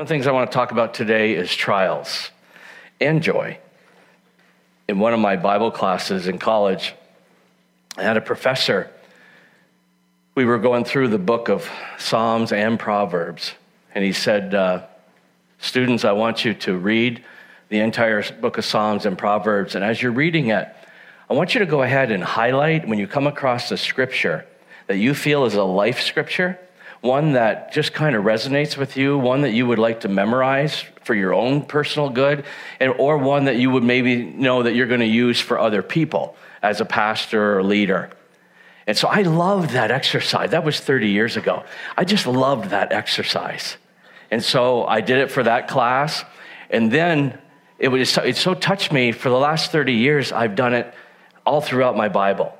One of the things I want to talk about today is trials and joy. In one of my Bible classes in college, I had a professor. We were going through the book of Psalms and Proverbs, and he said, uh, Students, I want you to read the entire book of Psalms and Proverbs, and as you're reading it, I want you to go ahead and highlight when you come across a scripture that you feel is a life scripture, one that just kind of resonates with you, one that you would like to memorize for your own personal good, and, or one that you would maybe know that you're going to use for other people as a pastor or leader. And so I loved that exercise. That was 30 years ago. I just loved that exercise. And so I did it for that class. And then it, was, it so touched me for the last 30 years, I've done it all throughout my Bible.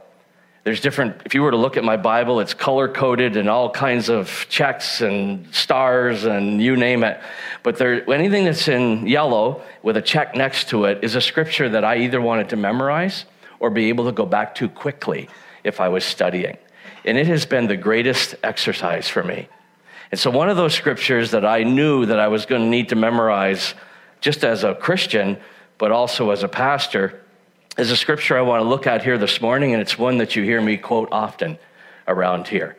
There's different, if you were to look at my Bible, it's color coded and all kinds of checks and stars and you name it. But there, anything that's in yellow with a check next to it is a scripture that I either wanted to memorize or be able to go back to quickly if I was studying. And it has been the greatest exercise for me. And so, one of those scriptures that I knew that I was going to need to memorize just as a Christian, but also as a pastor, is a scripture I want to look at here this morning, and it's one that you hear me quote often around here.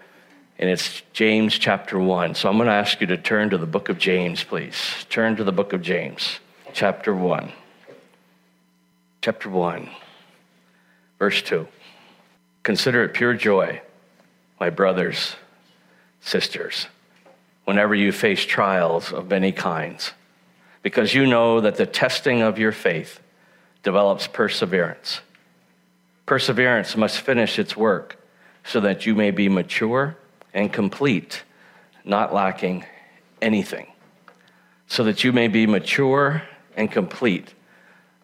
And it's James chapter 1. So I'm going to ask you to turn to the book of James, please. Turn to the book of James, chapter 1. Chapter 1, verse 2. Consider it pure joy, my brothers, sisters, whenever you face trials of many kinds, because you know that the testing of your faith develops perseverance. Perseverance must finish its work so that you may be mature and complete, not lacking anything. So that you may be mature and complete,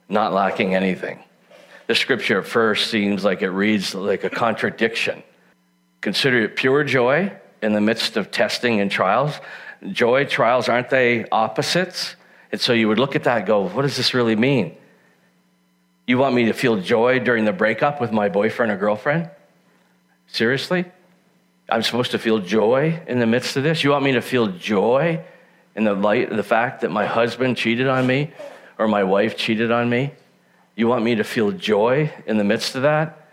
not lacking anything. The scripture at first seems like it reads like a contradiction. Consider it pure joy in the midst of testing and trials. Joy, trials, aren't they opposites? And so you would look at that and go, what does this really mean? You want me to feel joy during the breakup with my boyfriend or girlfriend? Seriously? I'm supposed to feel joy in the midst of this? You want me to feel joy in the light of the fact that my husband cheated on me or my wife cheated on me? You want me to feel joy in the midst of that?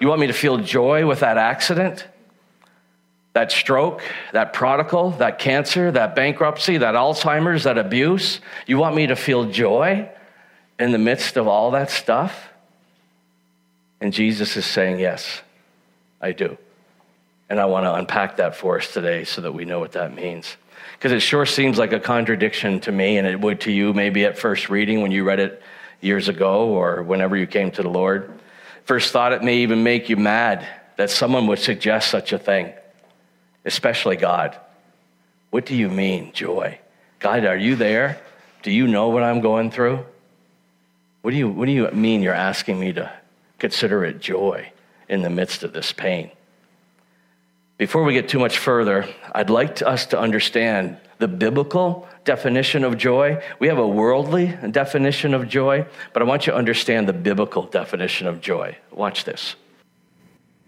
You want me to feel joy with that accident? That stroke, that prodigal, that cancer, that bankruptcy, that Alzheimer's, that abuse? You want me to feel joy? In the midst of all that stuff? And Jesus is saying, Yes, I do. And I want to unpack that for us today so that we know what that means. Because it sure seems like a contradiction to me, and it would to you maybe at first reading when you read it years ago or whenever you came to the Lord. First thought it may even make you mad that someone would suggest such a thing, especially God. What do you mean, joy? God, are you there? Do you know what I'm going through? What do you, what do you mean you're asking me to consider it joy in the midst of this pain? Before we get too much further, I'd like to, us to understand the biblical definition of joy. We have a worldly definition of joy, but I want you to understand the biblical definition of joy. Watch this.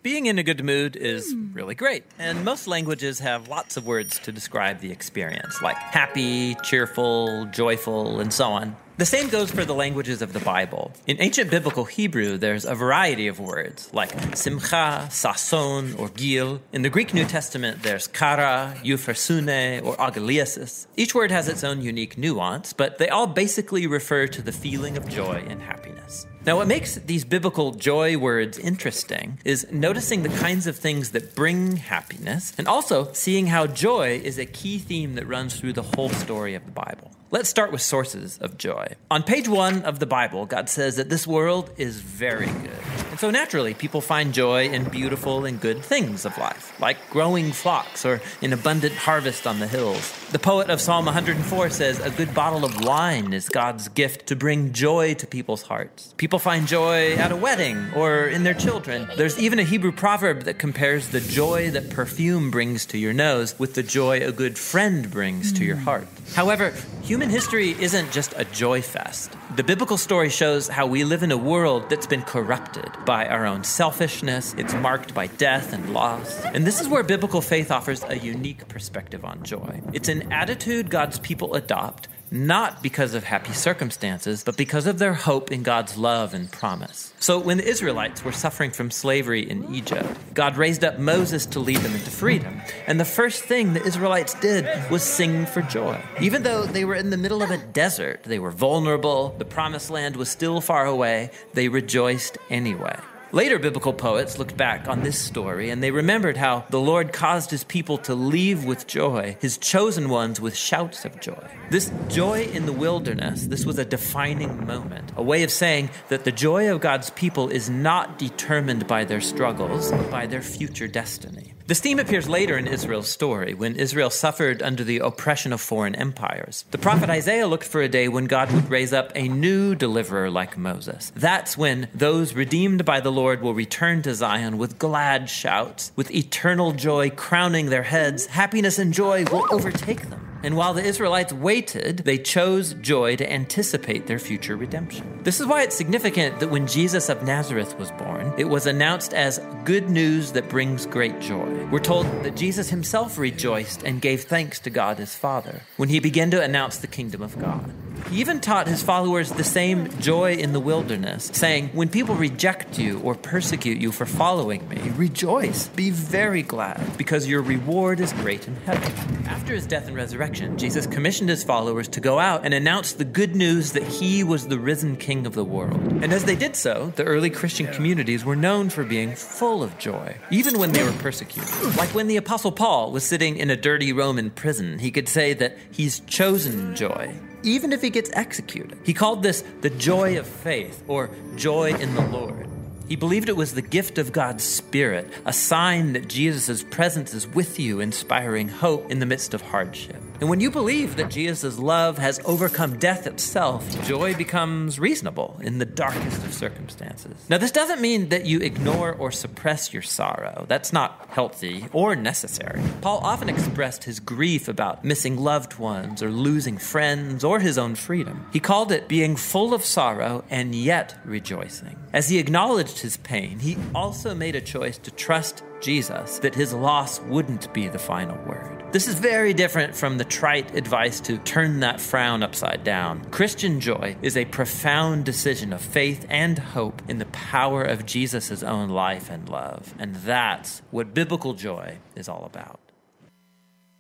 Being in a good mood is really great, and most languages have lots of words to describe the experience, like happy, cheerful, joyful, and so on. The same goes for the languages of the Bible. In ancient biblical Hebrew, there's a variety of words like simcha, sason, or gil. In the Greek New Testament, there's kara, euphrosune, or agaliasis. Each word has its own unique nuance, but they all basically refer to the feeling of joy and happiness. Now, what makes these biblical joy words interesting is noticing the kinds of things that bring happiness, and also seeing how joy is a key theme that runs through the whole story of the Bible. Let's start with sources of joy. On page one of the Bible, God says that this world is very good. And so naturally, people find joy in beautiful and good things of life, like growing flocks or an abundant harvest on the hills. The poet of Psalm 104 says, A good bottle of wine is God's gift to bring joy to people's hearts. People find joy at a wedding or in their children. There's even a Hebrew proverb that compares the joy that perfume brings to your nose with the joy a good friend brings to your heart. However, human history isn't just a joy fest. The biblical story shows how we live in a world that's been corrupted by our own selfishness. It's marked by death and loss. And this is where biblical faith offers a unique perspective on joy. It's an attitude God's people adopt not because of happy circumstances, but because of their hope in God's love and promise. So, when the Israelites were suffering from slavery in Egypt, God raised up Moses to lead them into freedom. And the first thing the Israelites did was sing for joy. Even though they were in the middle of a desert, they were vulnerable, the promised land was still far away, they rejoiced anyway. Later biblical poets looked back on this story and they remembered how the Lord caused his people to leave with joy, his chosen ones with shouts of joy. This joy in the wilderness, this was a defining moment, a way of saying that the joy of God's people is not determined by their struggles, but by their future destiny. This theme appears later in Israel's story, when Israel suffered under the oppression of foreign empires. The prophet Isaiah looked for a day when God would raise up a new deliverer like Moses. That's when those redeemed by the Lord will return to Zion with glad shouts, with eternal joy crowning their heads. Happiness and joy will overtake them. And while the Israelites waited, they chose joy to anticipate their future redemption. This is why it's significant that when Jesus of Nazareth was born, it was announced as good news that brings great joy. We're told that Jesus himself rejoiced and gave thanks to God his Father when he began to announce the kingdom of God. He even taught his followers the same joy in the wilderness, saying, When people reject you or persecute you for following me, rejoice, be very glad, because your reward is great in heaven. After his death and resurrection, Jesus commissioned his followers to go out and announce the good news that he was the risen king of the world. And as they did so, the early Christian communities were known for being full of joy, even when they were persecuted. Like when the Apostle Paul was sitting in a dirty Roman prison, he could say that he's chosen joy even if he gets executed. He called this the joy of faith or joy in the Lord. He believed it was the gift of God's Spirit, a sign that Jesus' presence is with you, inspiring hope in the midst of hardship. And when you believe that Jesus' love has overcome death itself, joy becomes reasonable in the darkest of circumstances. Now, this doesn't mean that you ignore or suppress your sorrow. That's not healthy or necessary. Paul often expressed his grief about missing loved ones or losing friends or his own freedom. He called it being full of sorrow and yet rejoicing. As he acknowledged his pain, he also made a choice to trust Jesus that his loss wouldn't be the final word. This is very different from the trite advice to turn that frown upside down. Christian joy is a profound decision of faith and hope in the power of Jesus' own life and love. And that's what biblical joy is all about.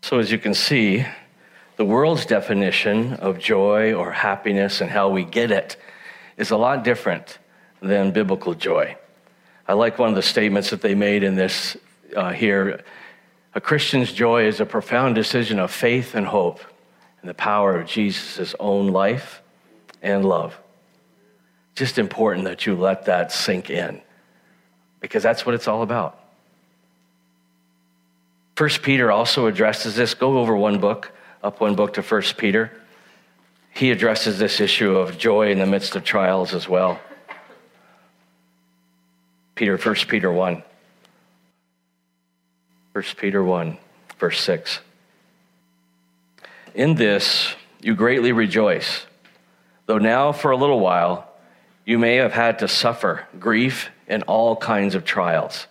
So, as you can see, the world's definition of joy or happiness and how we get it is a lot different than biblical joy. I like one of the statements that they made in this uh, here a Christian's joy is a profound decision of faith and hope and the power of Jesus' own life and love. Just important that you let that sink in because that's what it's all about. First Peter also addresses this. Go over one book, up one book to First Peter. He addresses this issue of joy in the midst of trials as well. Peter, First Peter 1. 1 Peter 1, verse 6. In this you greatly rejoice, though now for a little while you may have had to suffer grief and all kinds of trials.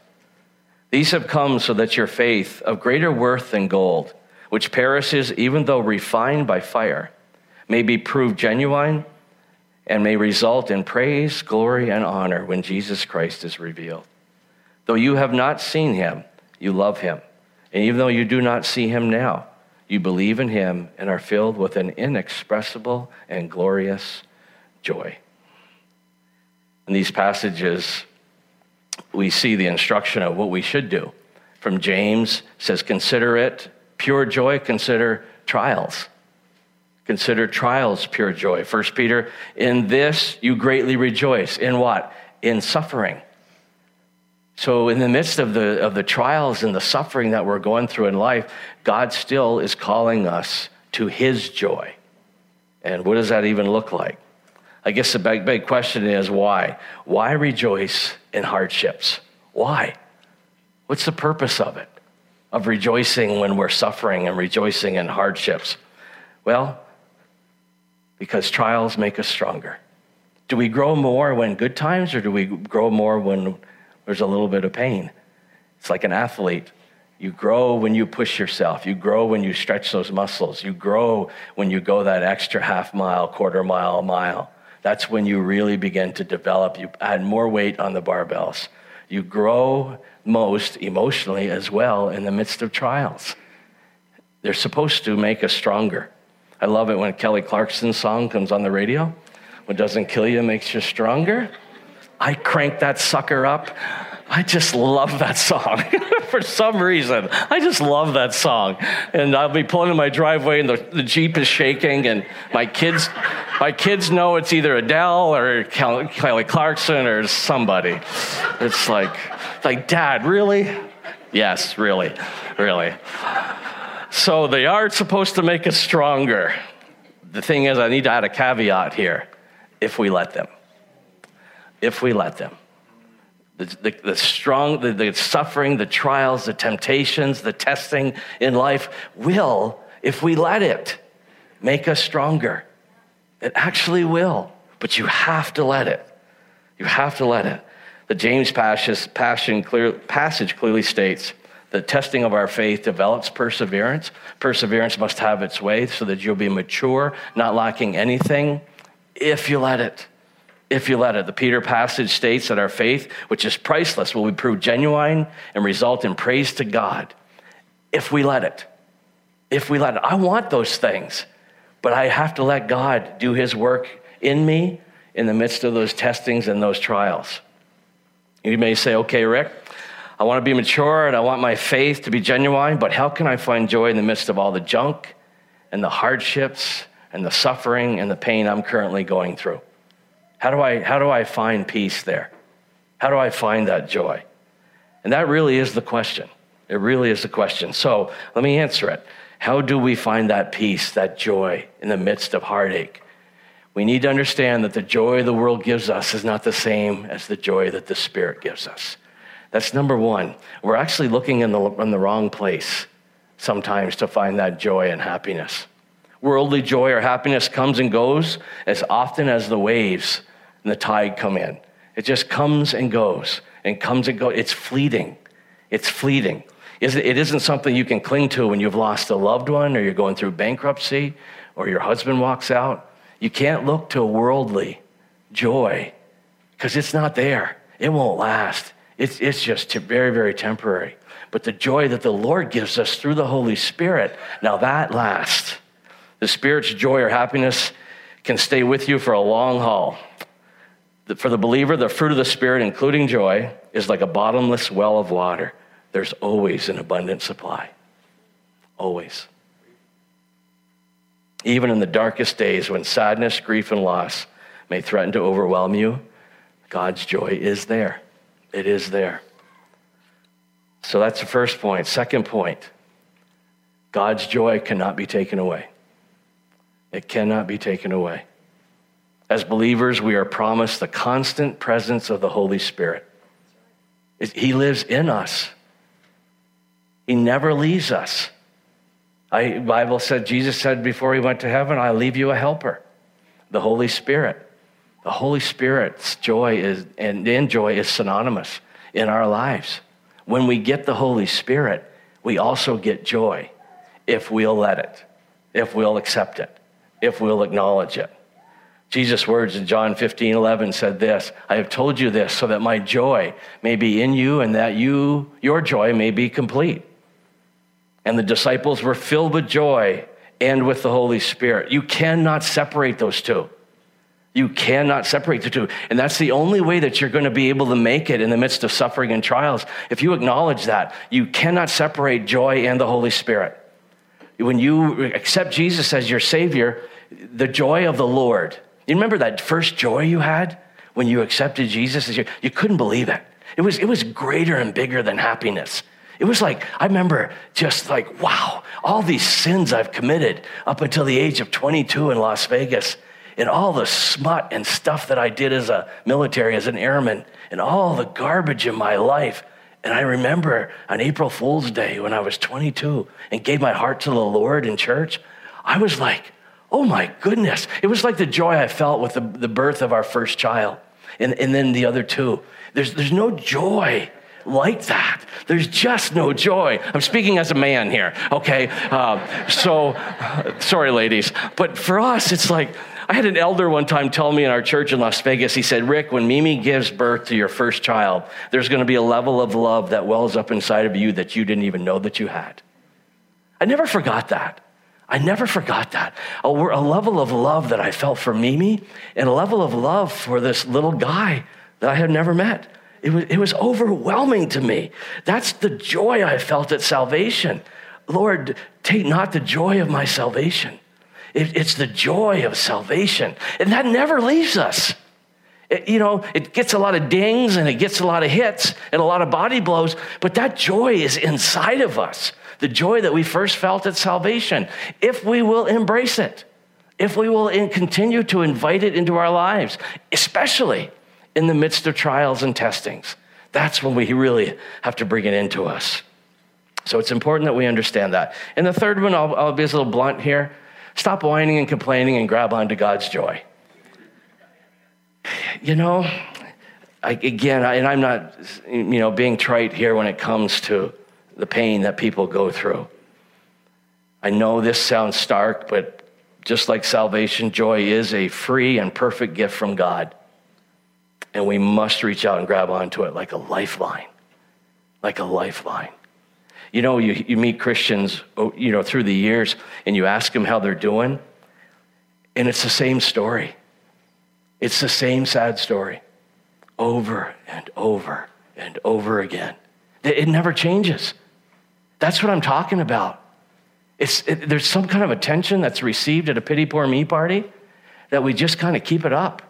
These have come so that your faith, of greater worth than gold, which perishes even though refined by fire, may be proved genuine and may result in praise, glory, and honor when Jesus Christ is revealed. Though you have not seen him, you love him. And even though you do not see him now, you believe in him and are filled with an inexpressible and glorious joy. In these passages, we see the instruction of what we should do. From James says, Consider it pure joy, consider trials. Consider trials pure joy. First Peter, in this you greatly rejoice. In what? In suffering so, in the midst of the, of the trials and the suffering that we're going through in life, God still is calling us to His joy. And what does that even look like? I guess the big, big question is why? Why rejoice in hardships? Why? What's the purpose of it? Of rejoicing when we're suffering and rejoicing in hardships? Well, because trials make us stronger. Do we grow more when good times or do we grow more when there's a little bit of pain? It's like an athlete. You grow when you push yourself. You grow when you stretch those muscles. You grow when you go that extra half mile, quarter mile, mile. That's when you really begin to develop. You add more weight on the barbells. You grow most emotionally as well in the midst of trials. They're supposed to make us stronger. I love it when Kelly Clarkson's song comes on the radio. What doesn't kill you makes you stronger. I crank that sucker up. I just love that song for some reason. I just love that song. And I'll be pulling in my driveway and the, the Jeep is shaking and my kids, my kids know it's either Adele or Kelly Clarkson or somebody. It's like, like, Dad, really? Yes, really, really. So they are supposed to make us stronger. The thing is, I need to add a caveat here if we let them. If we let them. The, the, the strong, the, the suffering, the trials, the temptations, the testing in life will, if we let it, make us stronger. It actually will, but you have to let it. You have to let it. The James passage, clear, passage clearly states the testing of our faith develops perseverance. Perseverance must have its way so that you'll be mature, not lacking anything, if you let it. If you let it. The Peter passage states that our faith, which is priceless, will be proved genuine and result in praise to God if we let it. If we let it. I want those things, but I have to let God do his work in me in the midst of those testings and those trials. You may say, okay, Rick, I want to be mature and I want my faith to be genuine, but how can I find joy in the midst of all the junk and the hardships and the suffering and the pain I'm currently going through? How do I, how do I find peace there? How do I find that joy? And that really is the question. It really is the question. So let me answer it. How do we find that peace, that joy in the midst of heartache? We need to understand that the joy the world gives us is not the same as the joy that the Spirit gives us. That's number one. We're actually looking in the, in the wrong place sometimes to find that joy and happiness. Worldly joy or happiness comes and goes as often as the waves and the tide come in. It just comes and goes and comes and goes. It's fleeting. It's fleeting. It isn't something you can cling to when you've lost a loved one or you're going through bankruptcy or your husband walks out. You can't look to worldly joy because it's not there. It won't last. It's, it's just very, very temporary. But the joy that the Lord gives us through the Holy Spirit, now that lasts. The Spirit's joy or happiness can stay with you for a long haul. For the believer, the fruit of the Spirit, including joy, is like a bottomless well of water. There's always an abundant supply. Always. Even in the darkest days when sadness, grief, and loss may threaten to overwhelm you, God's joy is there. It is there. So that's the first point. Second point God's joy cannot be taken away. It cannot be taken away. As believers, we are promised the constant presence of the Holy Spirit. He lives in us. He never leaves us. I, Bible said, Jesus said before he went to heaven, I leave you a helper, the Holy Spirit. The Holy Spirit's joy is, and in joy is synonymous in our lives. When we get the Holy Spirit, we also get joy if we'll let it, if we'll accept it, if we'll acknowledge it. Jesus' words in John 15, 11 said this I have told you this so that my joy may be in you and that you, your joy may be complete. And the disciples were filled with joy and with the Holy Spirit. You cannot separate those two. You cannot separate the two. And that's the only way that you're going to be able to make it in the midst of suffering and trials. If you acknowledge that, you cannot separate joy and the Holy Spirit. When you accept Jesus as your Savior, the joy of the Lord. You remember that first joy you had when you accepted Jesus as your, you couldn't believe it. It was, it was greater and bigger than happiness. It was like, I remember just like, wow, all these sins I've committed up until the age of 22 in Las Vegas and all the smut and stuff that I did as a military, as an airman, and all the garbage in my life. And I remember on April Fool's Day when I was 22 and gave my heart to the Lord in church, I was like, Oh my goodness. It was like the joy I felt with the, the birth of our first child and, and then the other two. There's, there's no joy like that. There's just no joy. I'm speaking as a man here, okay? Uh, so, sorry, ladies. But for us, it's like, I had an elder one time tell me in our church in Las Vegas, he said, Rick, when Mimi gives birth to your first child, there's going to be a level of love that wells up inside of you that you didn't even know that you had. I never forgot that. I never forgot that. A, a level of love that I felt for Mimi and a level of love for this little guy that I had never met. It was, it was overwhelming to me. That's the joy I felt at salvation. Lord, take not the joy of my salvation. It, it's the joy of salvation. And that never leaves us. It, you know, it gets a lot of dings and it gets a lot of hits and a lot of body blows, but that joy is inside of us. The joy that we first felt at salvation, if we will embrace it, if we will continue to invite it into our lives, especially in the midst of trials and testings. That's when we really have to bring it into us. So it's important that we understand that. And the third one, I'll, I'll be a little blunt here. Stop whining and complaining and grab onto God's joy. You know, I, again, I, and I'm not, you know, being trite here when it comes to the pain that people go through. I know this sounds stark, but just like salvation, joy is a free and perfect gift from God. And we must reach out and grab onto it like a lifeline, like a lifeline. You know, you, you meet Christians, oh, you know, through the years and you ask them how they're doing, and it's the same story. It's the same sad story over and over and over again. It never changes. That's what I'm talking about. It's, it, there's some kind of attention that's received at a pity poor me party that we just kind of keep it up.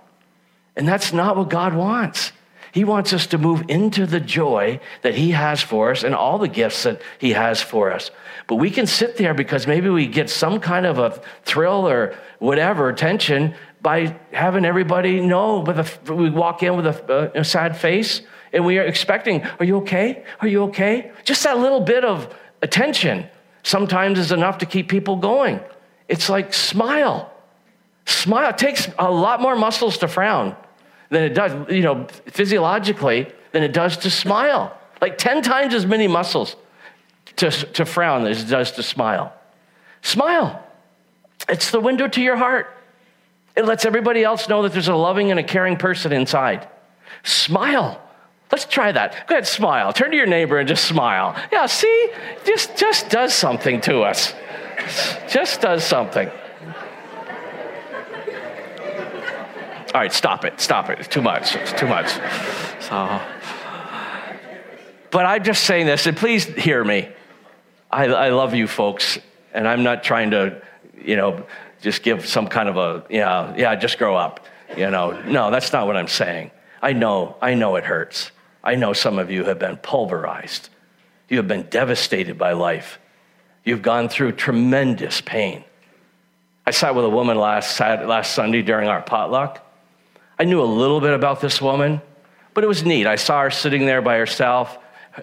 And that's not what God wants. He wants us to move into the joy that He has for us and all the gifts that He has for us. But we can sit there because maybe we get some kind of a thrill or whatever attention by having everybody know. A, we walk in with a, a sad face and we are expecting, Are you okay? Are you okay? Just that little bit of attention sometimes is enough to keep people going. It's like smile. Smile. It takes a lot more muscles to frown than it does, you know, physiologically than it does to smile. Like 10 times as many muscles to, to frown as it does to smile. Smile. It's the window to your heart. It lets everybody else know that there's a loving and a caring person inside. Smile. Let's try that. Go ahead, smile. Turn to your neighbor and just smile. Yeah, see? Just just does something to us. Just does something. All right, stop it. Stop it. It's too much. It's too much. So, but I'm just saying this, and please hear me. I, I love you folks, and I'm not trying to, you know, just give some kind of a, yeah, yeah, just grow up. You know, no, that's not what I'm saying. I know, I know it hurts. I know some of you have been pulverized. You have been devastated by life. You've gone through tremendous pain. I sat with a woman last, last Sunday during our potluck. I knew a little bit about this woman, but it was neat. I saw her sitting there by herself.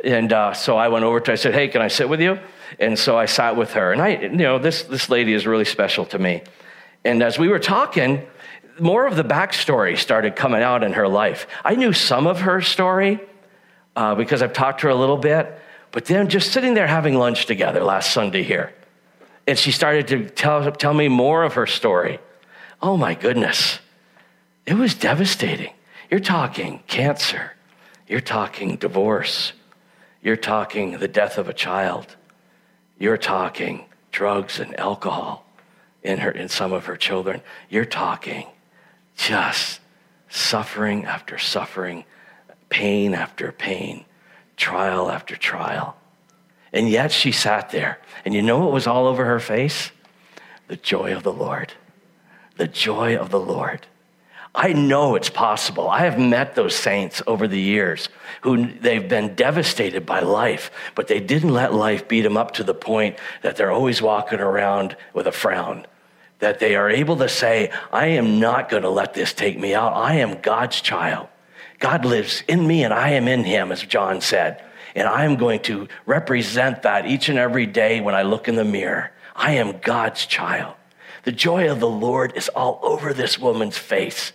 And uh, so I went over to her. I said, Hey, can I sit with you? And so I sat with her. And I, you know, this, this lady is really special to me. And as we were talking, more of the backstory started coming out in her life. I knew some of her story uh, because I've talked to her a little bit. But then just sitting there having lunch together last Sunday here, and she started to tell, tell me more of her story. Oh my goodness. It was devastating. You're talking cancer, you're talking divorce, you're talking the death of a child, you're talking drugs and alcohol in, her, in some of her children, you're talking just suffering after suffering, pain after pain, trial after trial. And yet she sat there. And you know what was all over her face? The joy of the Lord. The joy of the Lord. I know it's possible. I have met those saints over the years who they've been devastated by life, but they didn't let life beat them up to the point that they're always walking around with a frown. That they are able to say, I am not going to let this take me out. I am God's child. God lives in me and I am in him, as John said. And I am going to represent that each and every day when I look in the mirror. I am God's child. The joy of the Lord is all over this woman's face,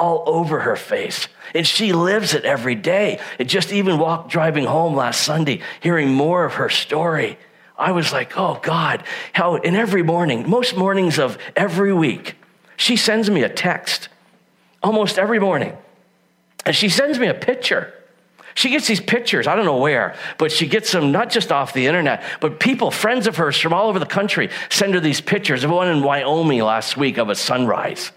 all over her face. And she lives it every day. And just even walk driving home last Sunday, hearing more of her story. I was like, oh God, how, in every morning, most mornings of every week, she sends me a text almost every morning. And she sends me a picture. She gets these pictures, I don't know where, but she gets them not just off the internet, but people, friends of hers from all over the country, send her these pictures. Of one in Wyoming last week of a sunrise.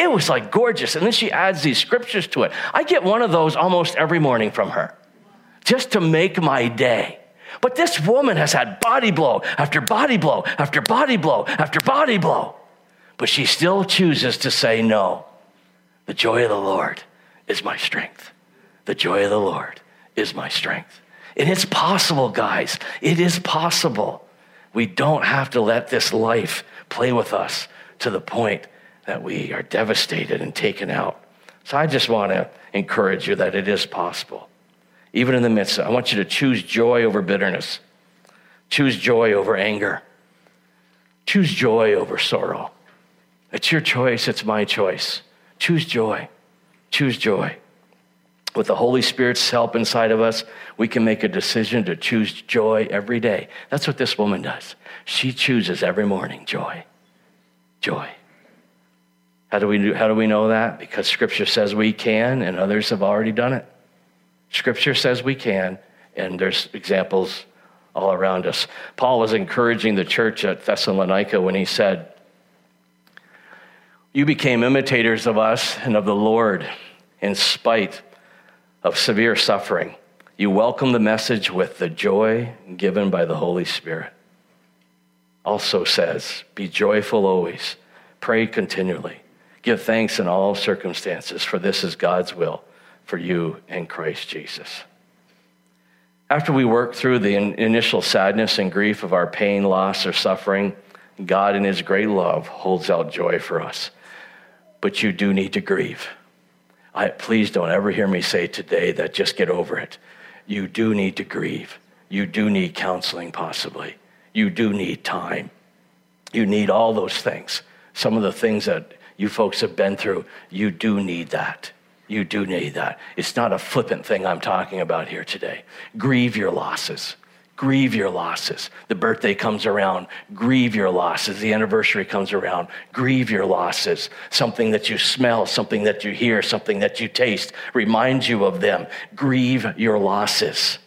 It was like gorgeous. And then she adds these scriptures to it. I get one of those almost every morning from her just to make my day. But this woman has had body blow after body blow after body blow after body blow. But she still chooses to say, No, the joy of the Lord is my strength. The joy of the Lord is my strength. And it's possible, guys. It is possible. We don't have to let this life play with us to the point that we are devastated and taken out. So I just want to encourage you that it is possible. Even in the midst of, I want you to choose joy over bitterness. Choose joy over anger. Choose joy over sorrow. It's your choice, it's my choice. Choose joy. Choose joy. With the Holy Spirit's help inside of us, we can make a decision to choose joy every day. That's what this woman does. She chooses every morning joy. Joy. How do we, do, how do we know that? Because Scripture says we can, and others have already done it. Scripture says we can, and there's examples all around us. Paul was encouraging the church at Thessalonica when he said, You became imitators of us and of the Lord in spite of severe suffering. You welcome the message with the joy given by the Holy Spirit. Also says, Be joyful always, pray continually, give thanks in all circumstances, for this is God's will for you in Christ Jesus. After we work through the in- initial sadness and grief of our pain, loss, or suffering, God, in His great love, holds out joy for us. But you do need to grieve. I, please don't ever hear me say today that just get over it. You do need to grieve. You do need counseling, possibly. You do need time. You need all those things. Some of the things that you folks have been through, you do need that. You do need that. It's not a flippant thing I'm talking about here today. Grieve your losses. Grieve your losses. The birthday comes around, grieve your losses. The anniversary comes around, grieve your losses. Something that you smell, something that you hear, something that you taste reminds you of them. Grieve your losses.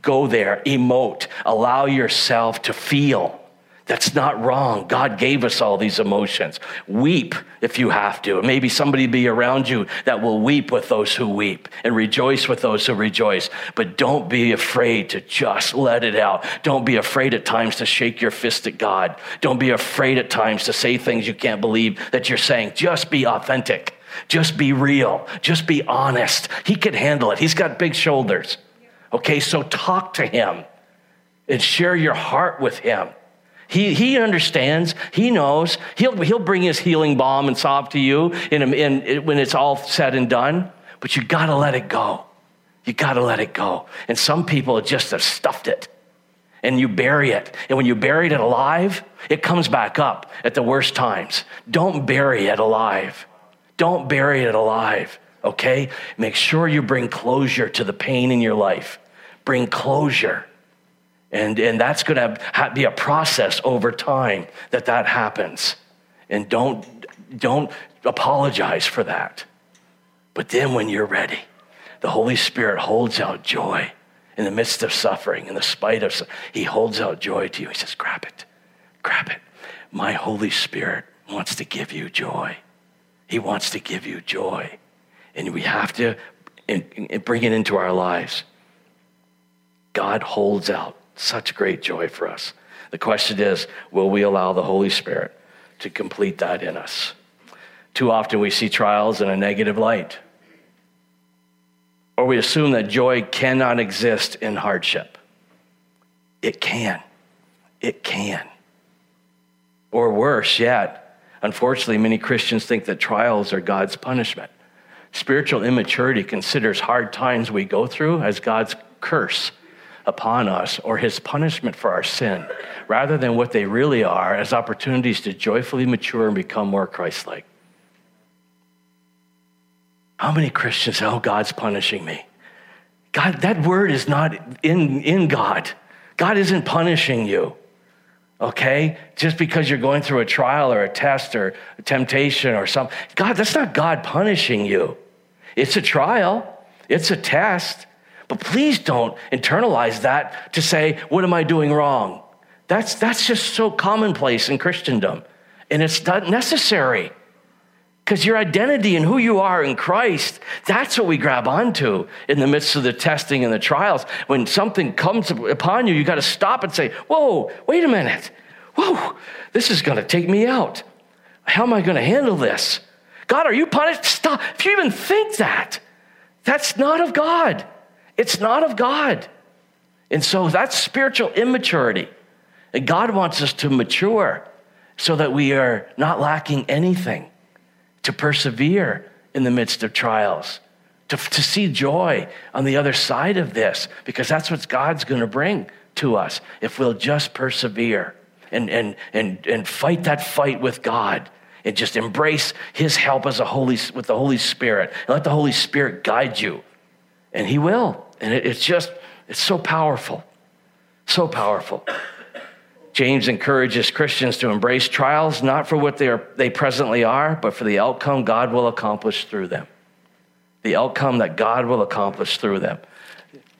Go there, emote, allow yourself to feel. That's not wrong. God gave us all these emotions. Weep if you have to. Maybe somebody be around you that will weep with those who weep and rejoice with those who rejoice. But don't be afraid to just let it out. Don't be afraid at times to shake your fist at God. Don't be afraid at times to say things you can't believe that you're saying. Just be authentic. Just be real. Just be honest. He can handle it. He's got big shoulders. Okay, so talk to him and share your heart with him. He, he understands. He knows. He'll, he'll bring his healing balm and sob to you in, in, in, when it's all said and done. But you got to let it go. You got to let it go. And some people just have stuffed it and you bury it. And when you buried it alive, it comes back up at the worst times. Don't bury it alive. Don't bury it alive, okay? Make sure you bring closure to the pain in your life. Bring closure. And, and that's going to be a process over time that that happens. And don't, don't apologize for that. But then when you're ready, the Holy Spirit holds out joy in the midst of suffering, in the spite of, he holds out joy to you. He says, grab it, grab it. My Holy Spirit wants to give you joy. He wants to give you joy. And we have to bring it into our lives. God holds out such great joy for us. The question is will we allow the Holy Spirit to complete that in us? Too often we see trials in a negative light, or we assume that joy cannot exist in hardship. It can. It can. Or worse yet, unfortunately, many Christians think that trials are God's punishment. Spiritual immaturity considers hard times we go through as God's curse upon us or his punishment for our sin, rather than what they really are as opportunities to joyfully mature and become more Christ like. How many Christians Oh, God's punishing me? God, that word is not in, in God. God isn't punishing you, okay? Just because you're going through a trial or a test or a temptation or something. God, that's not God punishing you. It's a trial, it's a test. But please don't internalize that to say, What am I doing wrong? That's, that's just so commonplace in Christendom. And it's not necessary. Because your identity and who you are in Christ, that's what we grab onto in the midst of the testing and the trials. When something comes upon you, you got to stop and say, Whoa, wait a minute. Whoa, this is going to take me out. How am I going to handle this? God, are you punished? Stop. If you even think that, that's not of God. It's not of God. And so that's spiritual immaturity. And God wants us to mature so that we are not lacking anything to persevere in the midst of trials, to, to see joy on the other side of this, because that's what God's going to bring to us if we'll just persevere and, and, and, and fight that fight with God and just embrace his help as a holy with the holy spirit and let the holy spirit guide you and he will and it, it's just it's so powerful so powerful James encourages Christians to embrace trials not for what they, are, they presently are, but for the outcome God will accomplish through them. The outcome that God will accomplish through them.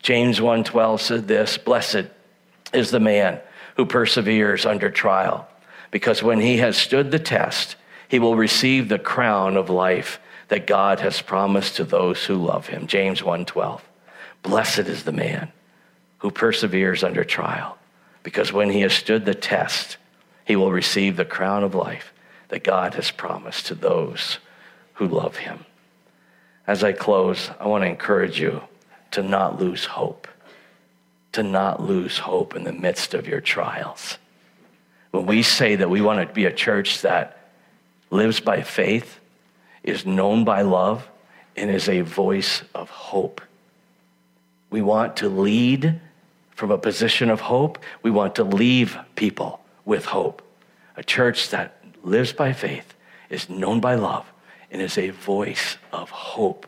James 1:12 said this, "Blessed is the man who perseveres under trial, because when he has stood the test, he will receive the crown of life that God has promised to those who love him." James 1:12. Blessed is the man who perseveres under trial because when he has stood the test, he will receive the crown of life that God has promised to those who love him. As I close, I want to encourage you to not lose hope, to not lose hope in the midst of your trials. When we say that we want to be a church that lives by faith, is known by love, and is a voice of hope, we want to lead from a position of hope. We want to leave people with hope. A church that lives by faith, is known by love, and is a voice of hope.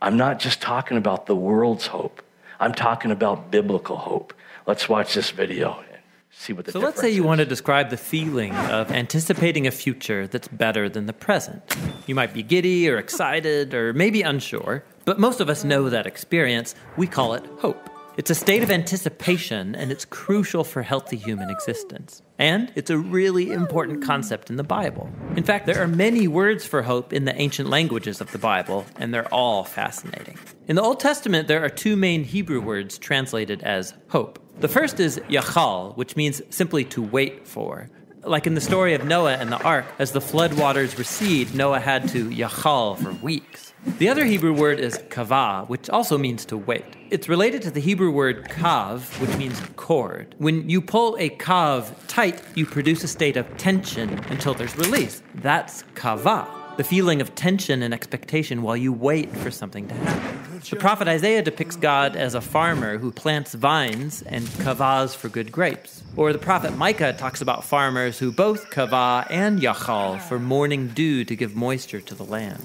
I'm not just talking about the world's hope, I'm talking about biblical hope. Let's watch this video see what the So let's say you is. want to describe the feeling of anticipating a future that's better than the present. You might be giddy or excited or maybe unsure, but most of us know that experience. We call it hope. It's a state of anticipation, and it's crucial for healthy human existence. And it's a really important concept in the Bible. In fact, there are many words for hope in the ancient languages of the Bible, and they're all fascinating. In the Old Testament, there are two main Hebrew words translated as hope. The first is yachal, which means simply to wait for. Like in the story of Noah and the ark, as the flood waters recede, Noah had to yachal for weeks. The other Hebrew word is kavah, which also means to wait. It's related to the Hebrew word kav, which means cord. When you pull a kav tight, you produce a state of tension until there's release. That's kavah, the feeling of tension and expectation while you wait for something to happen. The prophet Isaiah depicts God as a farmer who plants vines and kavahs for good grapes. Or the prophet Micah talks about farmers who both kavah and yachal for morning dew to give moisture to the land.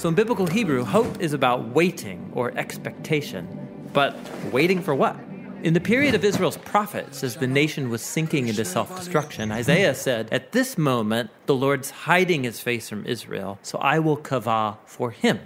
So in biblical Hebrew, hope is about waiting or expectation. But waiting for what? In the period of Israel's prophets, as the nation was sinking into self destruction, Isaiah said, At this moment, the Lord's hiding his face from Israel, so I will kavah for him.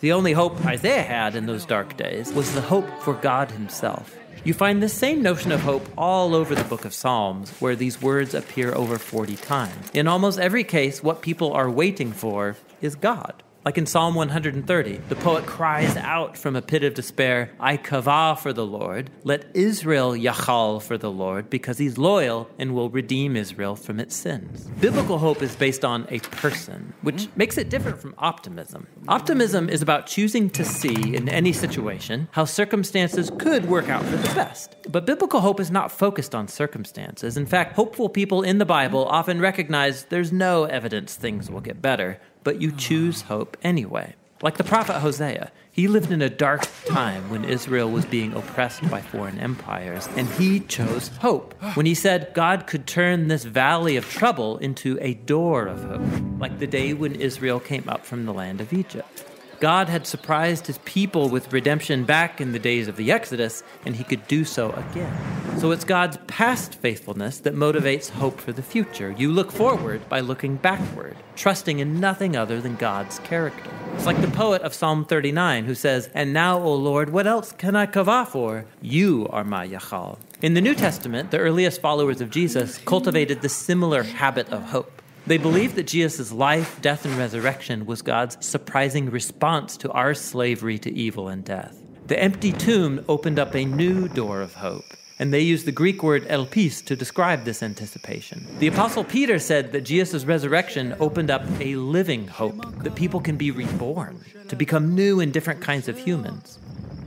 The only hope Isaiah had in those dark days was the hope for God himself. You find the same notion of hope all over the book of Psalms, where these words appear over 40 times. In almost every case, what people are waiting for is God. Like in Psalm 130, the poet cries out from a pit of despair, I kavah for the Lord. Let Israel yachal for the Lord, because he's loyal and will redeem Israel from its sins. Biblical hope is based on a person, which mm-hmm. makes it different from optimism. Optimism is about choosing to see in any situation how circumstances could work out for the best. But biblical hope is not focused on circumstances. In fact, hopeful people in the Bible often recognize there's no evidence things will get better but you choose ah. hope anyway. Like the prophet Hosea, he lived in a dark time when Israel was being oppressed by foreign empires, and he chose hope when he said God could turn this valley of trouble into a door of hope, like the day when Israel came up from the land of Egypt. God had surprised his people with redemption back in the days of the Exodus, and he could do so again. So it's God's past faithfulness that motivates hope for the future. You look forward by looking backward, trusting in nothing other than God's character. It's like the poet of Psalm 39 who says, And now, O Lord, what else can I kavah for? You are my Yachal. In the New Testament, the earliest followers of Jesus cultivated the similar habit of hope. They believed that Jesus' life, death, and resurrection was God's surprising response to our slavery to evil and death. The empty tomb opened up a new door of hope, and they used the Greek word elpis to describe this anticipation. The Apostle Peter said that Jesus' resurrection opened up a living hope, that people can be reborn, to become new and different kinds of humans.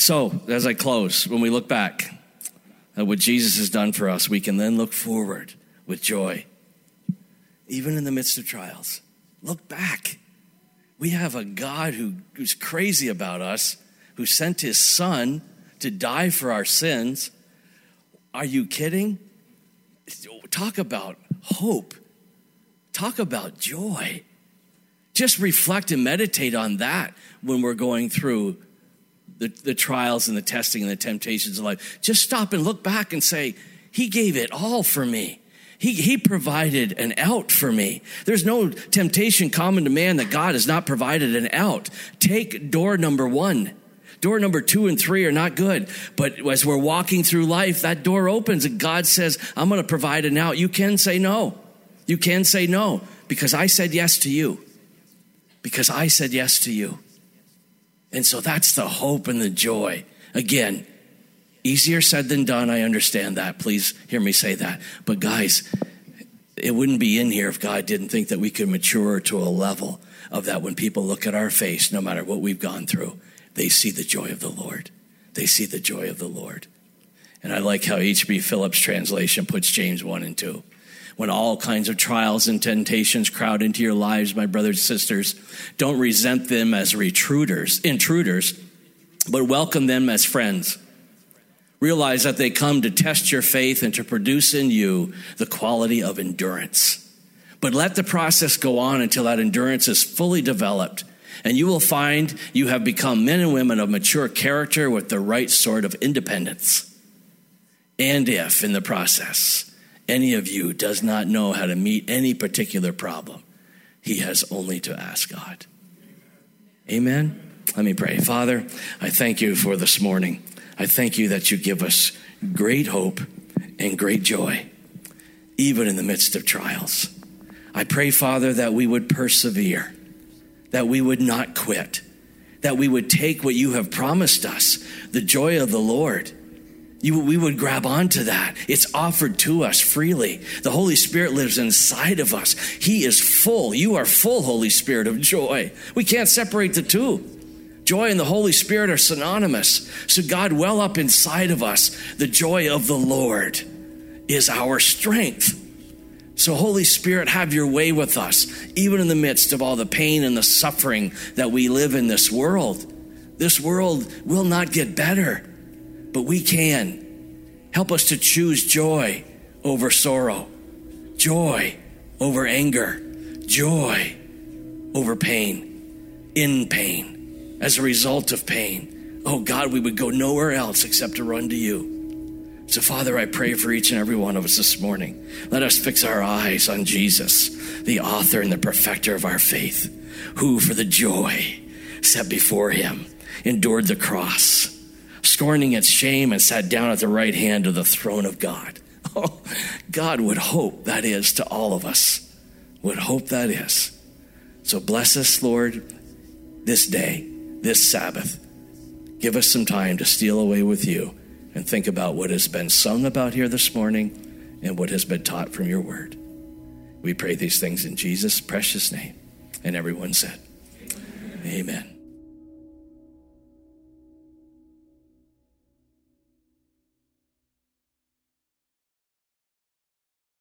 So, as I close, when we look back at what Jesus has done for us, we can then look forward with joy, even in the midst of trials. Look back. We have a God who, who's crazy about us, who sent his son to die for our sins. Are you kidding? Talk about hope. Talk about joy. Just reflect and meditate on that when we're going through the, the trials and the testing and the temptations of life. Just stop and look back and say, He gave it all for me. He, he provided an out for me. There's no temptation common to man that God has not provided an out. Take door number one. Door number two and three are not good. But as we're walking through life, that door opens and God says, I'm going to provide an out. You can say no. You can say no because I said yes to you. Because I said yes to you. And so that's the hope and the joy. Again, easier said than done. I understand that. Please hear me say that. But guys, it wouldn't be in here if God didn't think that we could mature to a level of that when people look at our face, no matter what we've gone through, they see the joy of the Lord. They see the joy of the Lord. And I like how J.B. Phillips' translation puts James 1 and 2 when all kinds of trials and temptations crowd into your lives, my brothers and sisters, don't resent them as intruders, intruders, but welcome them as friends. Realize that they come to test your faith and to produce in you the quality of endurance. But let the process go on until that endurance is fully developed. And you will find you have become men and women of mature character with the right sort of independence. And if in the process any of you does not know how to meet any particular problem, he has only to ask God. Amen. Let me pray. Father, I thank you for this morning. I thank you that you give us great hope and great joy, even in the midst of trials. I pray, Father, that we would persevere, that we would not quit, that we would take what you have promised us, the joy of the Lord you, we would grab onto that. It's offered to us freely. The Holy Spirit lives inside of us. He is full. You are full, Holy Spirit, of joy. We can't separate the two. Joy and the Holy Spirit are synonymous. So, God, well up inside of us, the joy of the Lord is our strength. So, Holy Spirit, have your way with us, even in the midst of all the pain and the suffering that we live in this world. This world will not get better but we can. Help us to choose joy over sorrow, joy over anger, joy over pain, in pain. as a result of pain. Oh God, we would go nowhere else except to run to you. So, Father, I pray for each and every one of us this morning. Let us fix our eyes on Jesus, the author and the perfecter of our faith, who, for the joy set before him, endured the cross, scorning its shame, and sat down at the right hand of the throne of God. Oh, God would hope that is to all of us. Would hope that is. So bless us, Lord, this day, this Sabbath. Give us some time to steal away with you and think about what has been sung about here this morning and what has been taught from your word. We pray these things in Jesus' precious name. And everyone said, Amen. Amen.